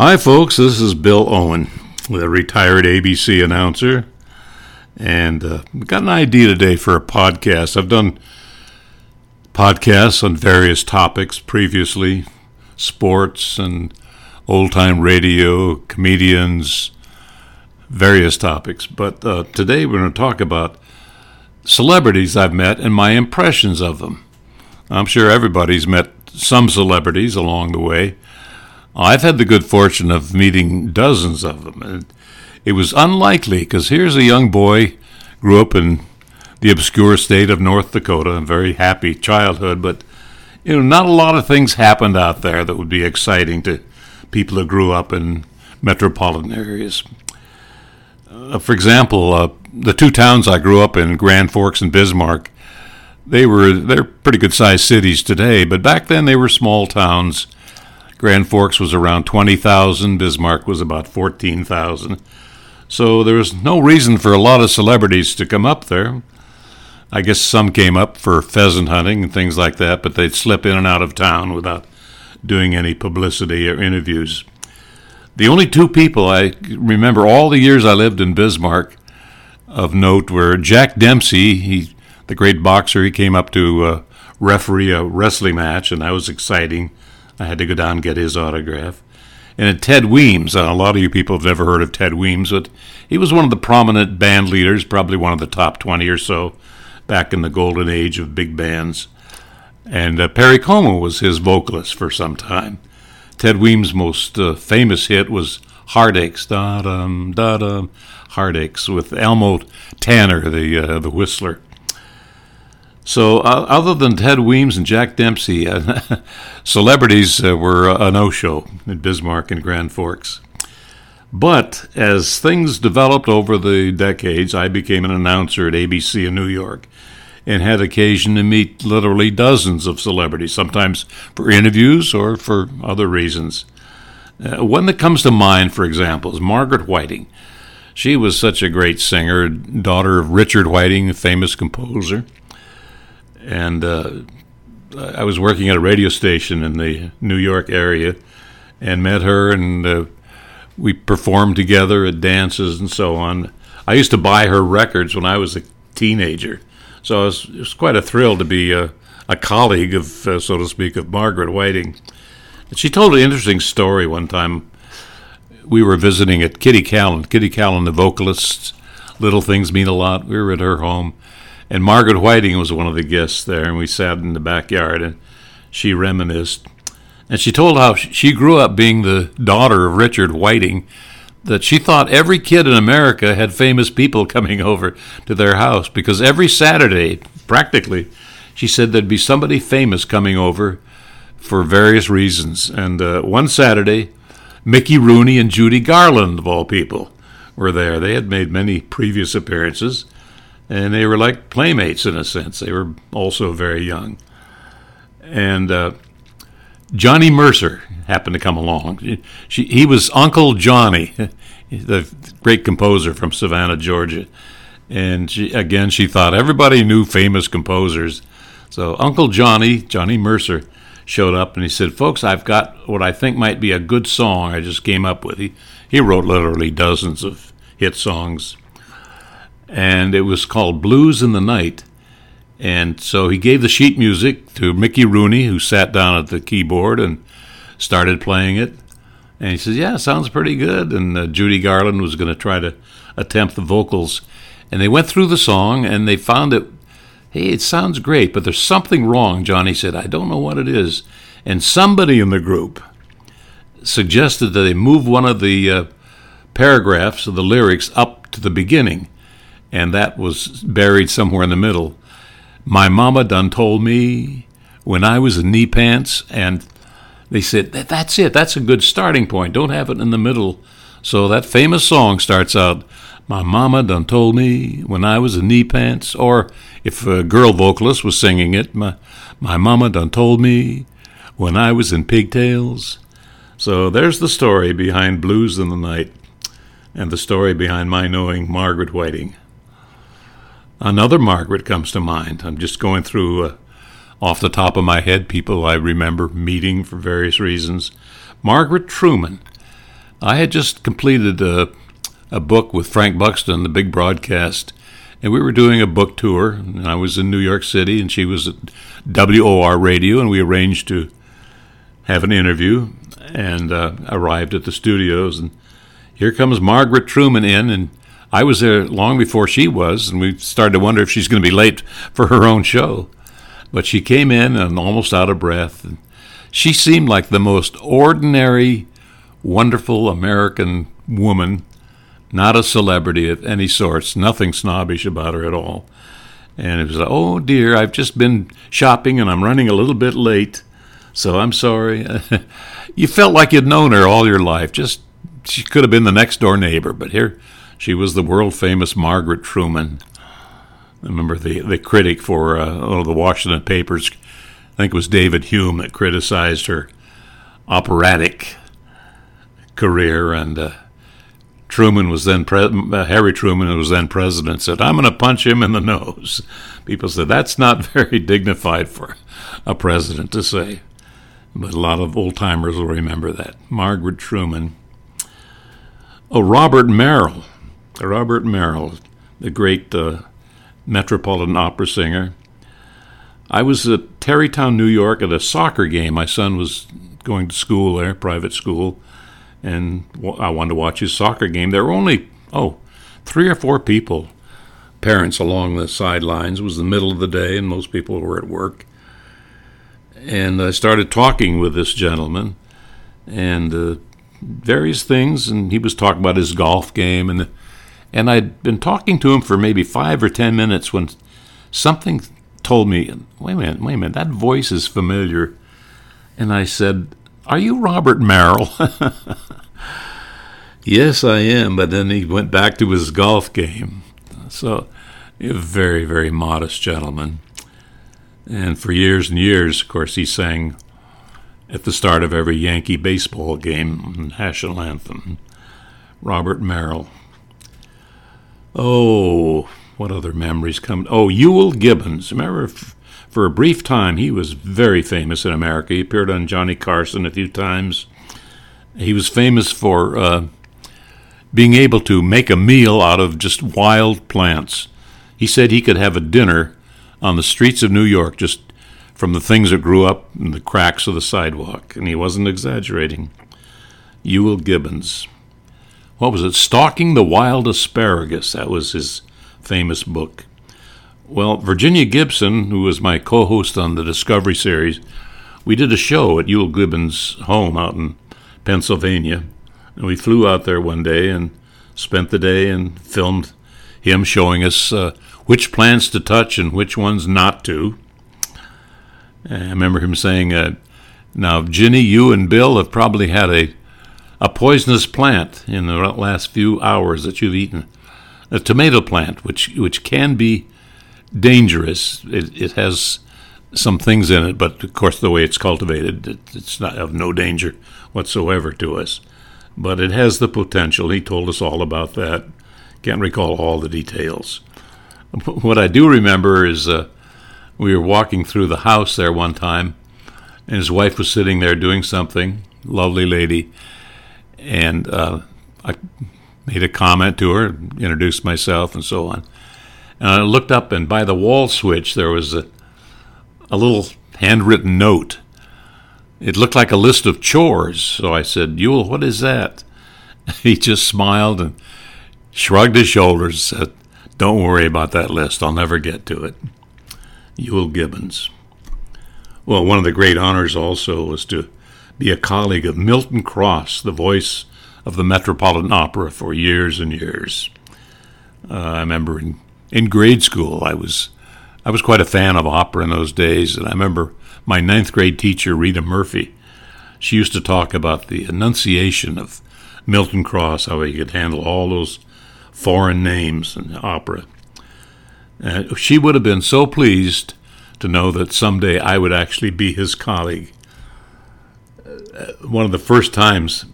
Hi, folks. This is Bill Owen, the retired ABC announcer, and uh, got an idea today for a podcast. I've done podcasts on various topics previously, sports and old time radio, comedians, various topics. But uh, today we're going to talk about celebrities I've met and my impressions of them. I'm sure everybody's met some celebrities along the way. I've had the good fortune of meeting dozens of them. And it was unlikely because here's a young boy, grew up in the obscure state of North Dakota, a very happy childhood, but you know, not a lot of things happened out there that would be exciting to people who grew up in metropolitan areas. Uh, for example, uh, the two towns I grew up in, Grand Forks and Bismarck, they were they're pretty good sized cities today, but back then they were small towns. Grand Forks was around 20,000, Bismarck was about 14,000. So there was no reason for a lot of celebrities to come up there. I guess some came up for pheasant hunting and things like that, but they'd slip in and out of town without doing any publicity or interviews. The only two people I remember all the years I lived in Bismarck of note were Jack Dempsey, he, the great boxer. He came up to uh, referee a wrestling match, and that was exciting. I had to go down and get his autograph. And Ted Weems, uh, a lot of you people have never heard of Ted Weems, but he was one of the prominent band leaders, probably one of the top 20 or so back in the golden age of big bands. And uh, Perry Como was his vocalist for some time. Ted Weems' most uh, famous hit was Heartaches, da dum, da dum, Heartaches, with Elmo Tanner, the, uh, the whistler. So, uh, other than Ted Weems and Jack Dempsey, uh, celebrities uh, were a no show in Bismarck and Grand Forks. But as things developed over the decades, I became an announcer at ABC in New York and had occasion to meet literally dozens of celebrities, sometimes for interviews or for other reasons. Uh, one that comes to mind, for example, is Margaret Whiting. She was such a great singer, daughter of Richard Whiting, a famous composer. And uh, I was working at a radio station in the New York area and met her, and uh, we performed together at dances and so on. I used to buy her records when I was a teenager so it was, it was quite a thrill to be a, a colleague of, uh, so to speak, of Margaret Whiting. And she told an interesting story one time. We were visiting at Kitty Kallen. Kitty Kallen, the vocalist, Little Things Mean a Lot. We were at her home. And Margaret Whiting was one of the guests there, and we sat in the backyard and she reminisced. And she told how she grew up being the daughter of Richard Whiting, that she thought every kid in America had famous people coming over to their house because every Saturday, practically, she said there'd be somebody famous coming over for various reasons. And uh, one Saturday, Mickey Rooney and Judy Garland, of all people, were there. They had made many previous appearances, and they were like playmates in a sense. They were also very young. And uh, Johnny Mercer happened to come along. She, he was Uncle Johnny, the great composer from Savannah, Georgia. And she, again, she thought everybody knew famous composers. So Uncle Johnny, Johnny Mercer, showed up and he said, Folks, I've got what I think might be a good song I just came up with. He, he wrote literally dozens of hit songs. And it was called Blues in the Night. And so he gave the sheet music to Mickey Rooney, who sat down at the keyboard and started playing it. And he says, Yeah, sounds pretty good. And uh, Judy Garland was going to try to attempt the vocals. And they went through the song and they found that, hey, it sounds great, but there's something wrong. Johnny said, I don't know what it is. And somebody in the group suggested that they move one of the uh, paragraphs of the lyrics up to the beginning. And that was buried somewhere in the middle. My mama done told me when I was in knee pants, and they said, That's it. That's a good starting point. Don't have it in the middle. So that famous song starts out, My mama done told me when I was in knee pants. Or if a girl vocalist was singing it, My, my mama done told me when I was in pigtails. So there's the story behind Blues in the Night and the story behind my knowing Margaret Whiting. Another Margaret comes to mind. I'm just going through uh, off the top of my head people I remember meeting for various reasons. Margaret Truman. I had just completed a, a book with Frank Buxton, the big broadcast, and we were doing a book tour. And I was in New York City, and she was at WOR Radio, and we arranged to have an interview and uh, arrived at the studios. And here comes Margaret Truman in, and I was there long before she was, and we started to wonder if she's going to be late for her own show. But she came in and almost out of breath. And she seemed like the most ordinary, wonderful American woman, not a celebrity of any sorts, nothing snobbish about her at all. And it was like, oh dear, I've just been shopping and I'm running a little bit late, so I'm sorry. you felt like you'd known her all your life. Just she could have been the next door neighbor, but here she was the world famous Margaret Truman. I remember the the critic for uh, of the Washington papers, I think it was David Hume, that criticized her operatic career, and uh, Truman was then pre- uh, Harry Truman, who was then president, said, "I'm going to punch him in the nose." People said that's not very dignified for a president to say, but a lot of old timers will remember that. Margaret Truman. Oh, Robert Merrill, Robert Merrill, the great uh, Metropolitan Opera singer. I was at Tarrytown, New York, at a soccer game. My son was going to school there, private school, and I wanted to watch his soccer game. There were only, oh, three or four people, parents along the sidelines. It was the middle of the day, and most people were at work. And I started talking with this gentleman, and uh, various things, and he was talking about his golf game, and and I'd been talking to him for maybe five or ten minutes when something told me, wait a minute, wait a minute, that voice is familiar. And I said, Are you Robert Merrill? yes, I am. But then he went back to his golf game. So, a very, very modest gentleman. And for years and years, of course, he sang at the start of every Yankee baseball game, national anthem. Robert Merrill. Oh, what other memories come? Oh, Euell Gibbons. Remember, f- for a brief time, he was very famous in America. He appeared on Johnny Carson a few times. He was famous for uh, being able to make a meal out of just wild plants. He said he could have a dinner on the streets of New York just from the things that grew up in the cracks of the sidewalk, and he wasn't exaggerating. Euell Gibbons what was it? Stalking the Wild Asparagus. That was his famous book. Well, Virginia Gibson, who was my co host on the Discovery series, we did a show at Euell Gibbons' home out in Pennsylvania. And we flew out there one day and spent the day and filmed him showing us uh, which plants to touch and which ones not to. And I remember him saying, uh, Now, Ginny, you and Bill have probably had a a poisonous plant in the last few hours that you've eaten. A tomato plant, which which can be dangerous. It, it has some things in it, but of course, the way it's cultivated, it, it's not of no danger whatsoever to us. But it has the potential. He told us all about that. Can't recall all the details. What I do remember is uh, we were walking through the house there one time, and his wife was sitting there doing something. Lovely lady and uh, I made a comment to her, introduced myself, and so on. And I looked up, and by the wall switch there was a, a little handwritten note. It looked like a list of chores. So I said, Euell, what is that? He just smiled and shrugged his shoulders and said, Don't worry about that list. I'll never get to it. Euell Gibbons. Well, one of the great honors also was to be a colleague of Milton Cross, the voice of the Metropolitan Opera for years and years. Uh, I remember in, in grade school, I was I was quite a fan of opera in those days, and I remember my ninth grade teacher, Rita Murphy. She used to talk about the enunciation of Milton Cross, how he could handle all those foreign names in opera. Uh, she would have been so pleased to know that someday I would actually be his colleague one of the first times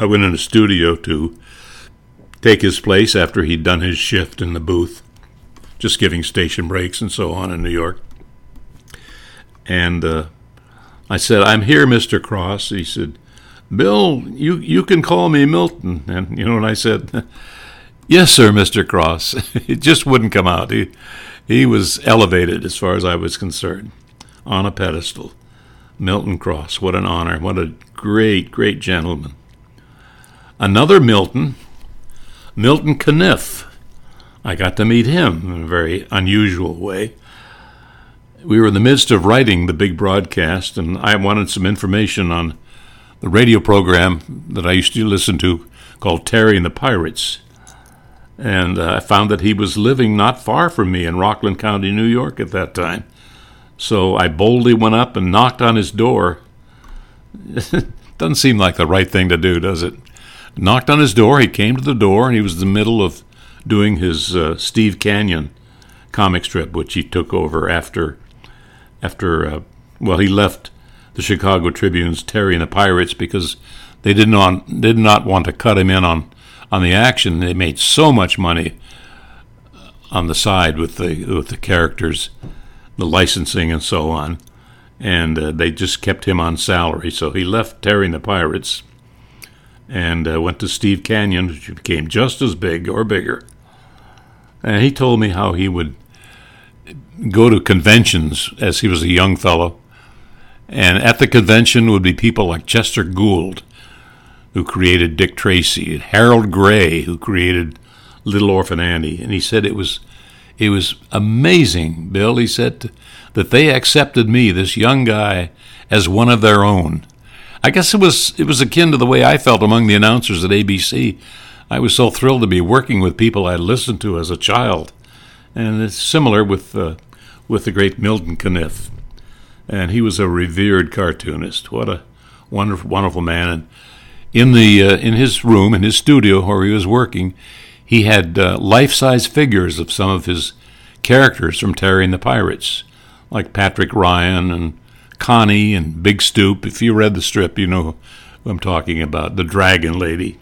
I went in a studio to take his place after he'd done his shift in the booth, just giving station breaks and so on in New York. And uh, I said, I'm here, Mr. Cross. He said, Bill, you, you can call me Milton. And you know what I said? yes, sir, Mr. Cross. it just wouldn't come out. He, he was elevated as far as I was concerned on a pedestal. Milton Cross, what an honor. What a great, great gentleman. Another Milton, Milton Caniff. I got to meet him in a very unusual way. We were in the midst of writing the big broadcast, and I wanted some information on the radio program that I used to listen to called Terry and the Pirates. And uh, I found that he was living not far from me in Rockland County, New York at that time. So I boldly went up and knocked on his door. Doesn't seem like the right thing to do, does it? Knocked on his door. He came to the door, and he was in the middle of doing his uh, Steve Canyon comic strip, which he took over after, after uh, well, he left the Chicago Tribune's Terry and the Pirates because they did not did not want to cut him in on on the action. They made so much money on the side with the with the characters, the licensing and so on, and uh, they just kept him on salary. So he left Terry and the Pirates and uh, went to Steve Canyon, which became just as big or bigger. And he told me how he would go to conventions as he was a young fellow. And at the convention would be people like Chester Gould, who created Dick Tracy, and Harold Gray, who created Little Orphan Annie. And he said it was it was amazing, Bill. He said that they accepted me, this young guy, as one of their own. I guess it was it was akin to the way I felt among the announcers at ABC. I was so thrilled to be working with people I listened to as a child, and it's similar with uh, with the great Milton Caniff, and he was a revered cartoonist. What a wonderful, wonderful man! And in the uh, in his room in his studio where he was working, he had uh, life-size figures of some of his characters from Terry and the Pirates, like Patrick Ryan and Connie and Big Stoop. If you read the strip, you know who I'm talking about, the Dragon Lady.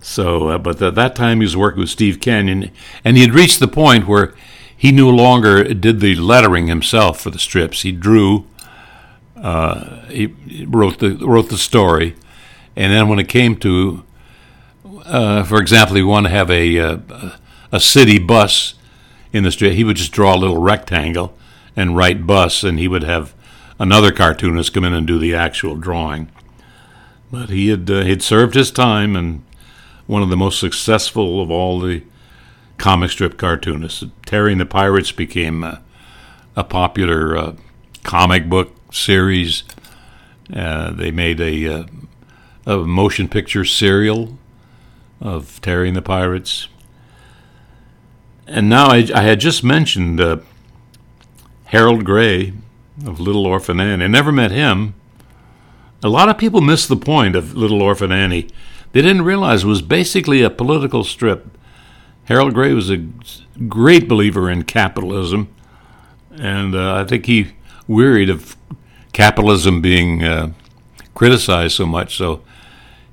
So, uh, but at that time he was working with Steve Canyon, and he had reached the point where he no longer did the lettering himself for the strips. He drew, uh, he wrote the wrote the story, and then when it came to, uh, for example, he wanted to have a uh, a city bus in the street. he would just draw a little rectangle and write bus, and he would have another cartoonist come in and do the actual drawing. But he had uh, he'd served his time and one of the most successful of all the comic strip cartoonists. Terry and the Pirates became a, a popular uh, comic book series. They made a, a motion picture serial of Terry and the Pirates. And now I, I had just mentioned uh, Harold Gray of Little Orphan Annie. I never met him. A lot of people miss the point of Little Orphan Annie they didn't realize it was basically a political strip. Harold Gray was a great believer in capitalism, and uh, I think he wearied of capitalism being uh, criticized so much. So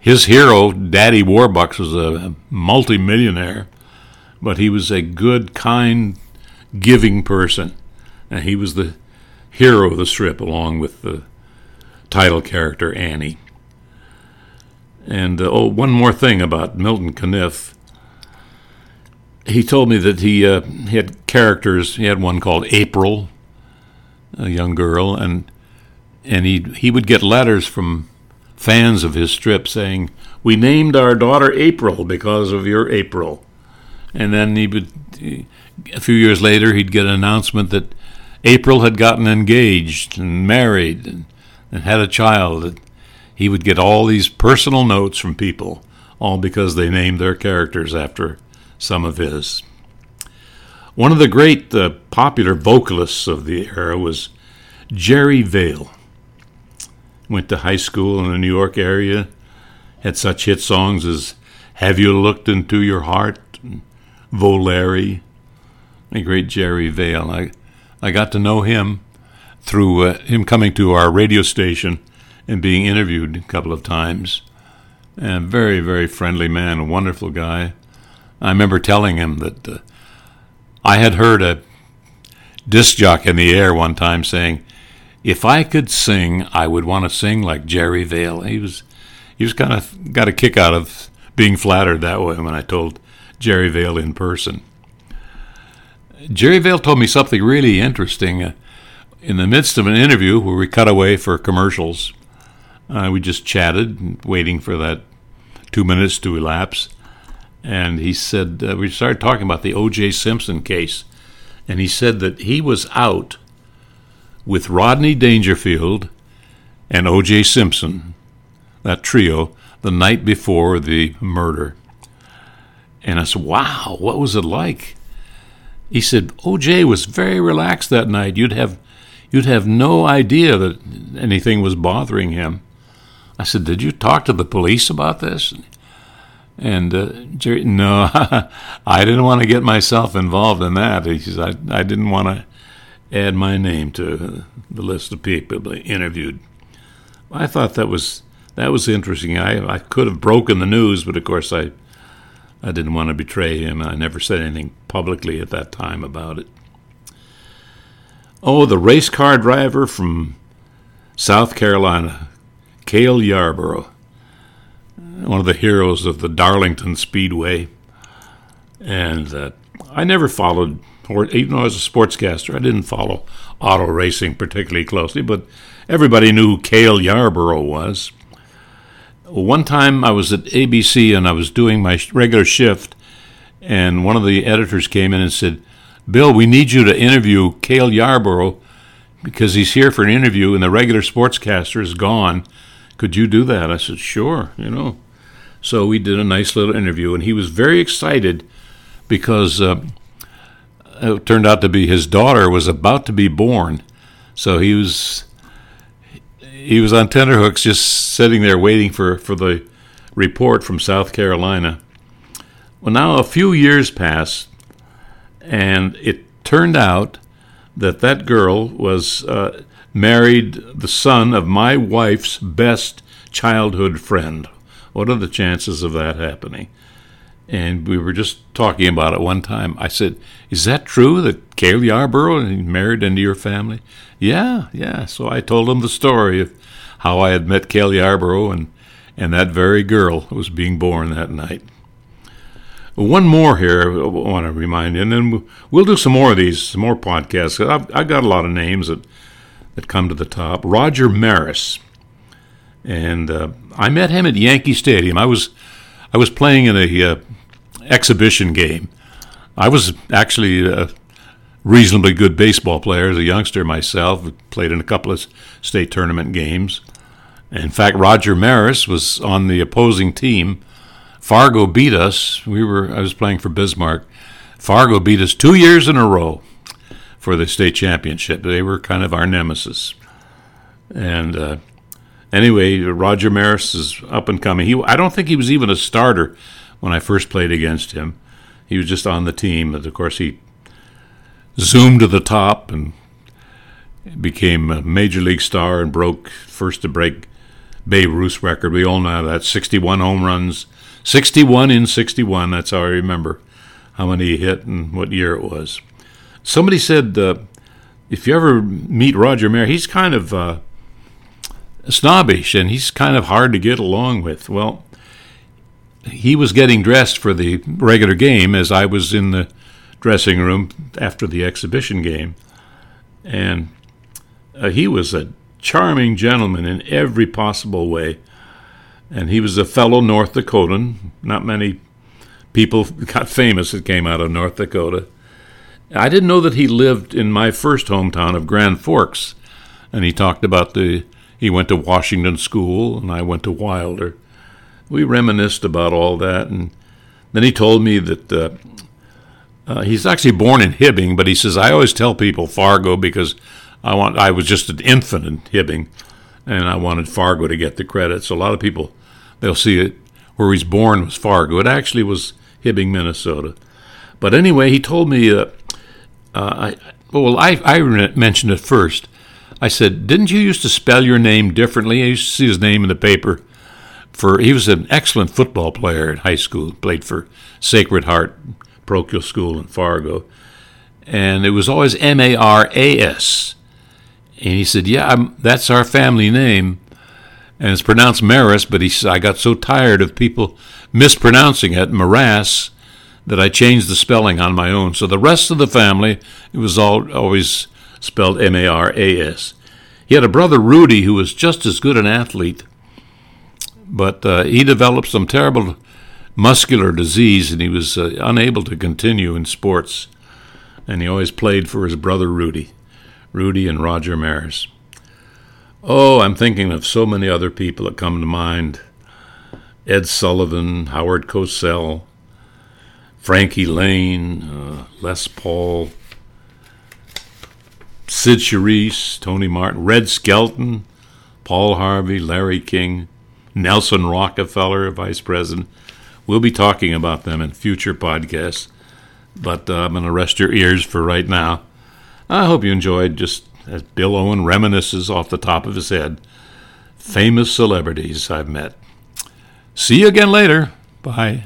his hero, Daddy Warbucks, was a multimillionaire, but he was a good, kind, giving person, and he was the hero of the strip, along with the title character Annie. And uh, oh, one more thing about Milton Caniff. He told me that he, uh, he had characters. He had one called April, a young girl, and and he he would get letters from fans of his strip saying, "We named our daughter April because of your April." And then he would, a few years later, he'd get an announcement that April had gotten engaged and married and, and had a child he would get all these personal notes from people, all because they named their characters after some of his. One of the great uh, popular vocalists of the era was Jerry Vale. Went to high school in the New York area, had such hit songs as Have You Looked Into Your Heart, Volare, the great Jerry Vale. I, I got to know him through uh, him coming to our radio station and being interviewed a couple of times. And very, very friendly man, a wonderful guy. I remember telling him that uh, I had heard a disc jock in the air one time saying, if I could sing, I would want to sing like Jerry Vale. He was he was kind of got a kick out of being flattered that way when I told Jerry Vale in person. Jerry Vale told me something really interesting. Uh, in the midst of an interview where we cut away for commercials, uh, we just chatted, waiting for that two minutes to elapse. And he said, uh, we started talking about the O.J. Simpson case. And he said that he was out with Rodney Dangerfield and O.J. Simpson, that trio, the night before the murder. And I said, wow, what was it like? He said, O.J. was very relaxed that night. You'd have, you'd have no idea that anything was bothering him. I said, did you talk to the police about this? And uh, Jerry, no, I didn't want to get myself involved in that. He says, I, I didn't want to add my name to the list of people interviewed. I thought that was that was interesting. I, I could have broken the news, but of course I I didn't want to betray him. I never said anything publicly at that time about it. Oh, the race car driver from South Carolina, Cale Yarborough one of the heroes of the Darlington Speedway. And uh, I never followed, or even though I was a sportscaster, I didn't follow auto racing particularly closely, but everybody knew who Cale Yarborough was. One time I was at ABC and I was doing my regular shift, and one of the editors came in and said, Bill, we need you to interview Cale Yarborough because he's here for an interview and the regular sportscaster is gone. Could you do that? I said, Sure, you know. So we did a nice little interview, and he was very excited because uh, it turned out to be his daughter was about to be born. So he was he was on tenterhooks, just sitting there waiting for, for the report from South Carolina. Well, now a few years passed, and it turned out that that girl was uh, married the son of my wife's best childhood friend. What are the chances of that happening? And we were just talking about it one time. I said, Is that true that Cale Yarborough married into your family? Yeah, yeah. So I told him the story of how I had met Cale Yarborough and, and that very girl was being born that night. One more here I want to remind you, and then we'll do some more of these, some more podcasts. I've, I've got a lot of names that, that come to the top. Roger Maris and uh, I met him at Yankee Stadium. I was I was playing in a uh, exhibition game. I was actually a reasonably good baseball player as a youngster myself. Played in a couple of state tournament games. In fact, Roger Maris was on the opposing team. Fargo beat us. We were I was playing for Bismarck. Fargo beat us two years in a row for the state championship. They were kind of our nemesis, and. Uh, anyway, Roger Maris is up and coming. He, I don't think he was even a starter when I first played against him. He was just on the team, but of course he zoomed to the top and became a major league star and broke first to break Babe Ruth's record. We all know that 61 home runs, 61 in 61. That's how I remember how many he hit and what year it was. Somebody said uh, if you ever meet Roger Mayer, he's kind of uh, snobbish and he's kind of hard to get along with. Well, he was getting dressed for the regular game as I was in the dressing room after the exhibition game. And uh, he was a charming gentleman in every possible way. And he was a fellow North Dakotan. Not many people got famous that came out of North Dakota. I didn't know that he lived in my first hometown of Grand Forks. And he talked about the he went to Washington School, and I went to Wilder. We reminisced about all that, and then he told me that uh, uh, he's actually born in Hibbing, but he says I always tell people Fargo because I want I was just an infant in Hibbing, and I wanted Fargo to get the credit. So a lot of people they'll see it where he's born was Fargo. It actually was Hibbing, Minnesota. But anyway, he told me. Uh, uh I, well, I, I mentioned it first. I said, Didn't you used to spell your name differently? I used to see his name in the paper. For he was an excellent football player in high school, played for Sacred Heart Parochial School in Fargo. And it was always M A R A S. And he said, Yeah, I'm, that's our family name. And it's pronounced Maris, but he said, I got so tired of people mispronouncing it, Maras, that I changed the spelling on my own. So the rest of the family, it was all always spelled M A R A S. He had a brother, Rudy, who was just as good an athlete, but uh, he developed some terrible muscular disease and he was uh, unable to continue in sports. And he always played for his brother, Rudy. Rudy and Roger Maris. Oh, I'm thinking of so many other people that come to mind Ed Sullivan, Howard Cosell, Frankie Laine, uh, Les Paul, Cyd Charisse, Tony Martin, Red Skelton, Paul Harvey, Larry King, Nelson Rockefeller, Vice President. We'll be talking about them in future podcasts, but uh, I'm going to rest your ears for right now. I hope you enjoyed just as Bill Owen reminisces off the top of his head famous celebrities I've met. See you again later. Bye.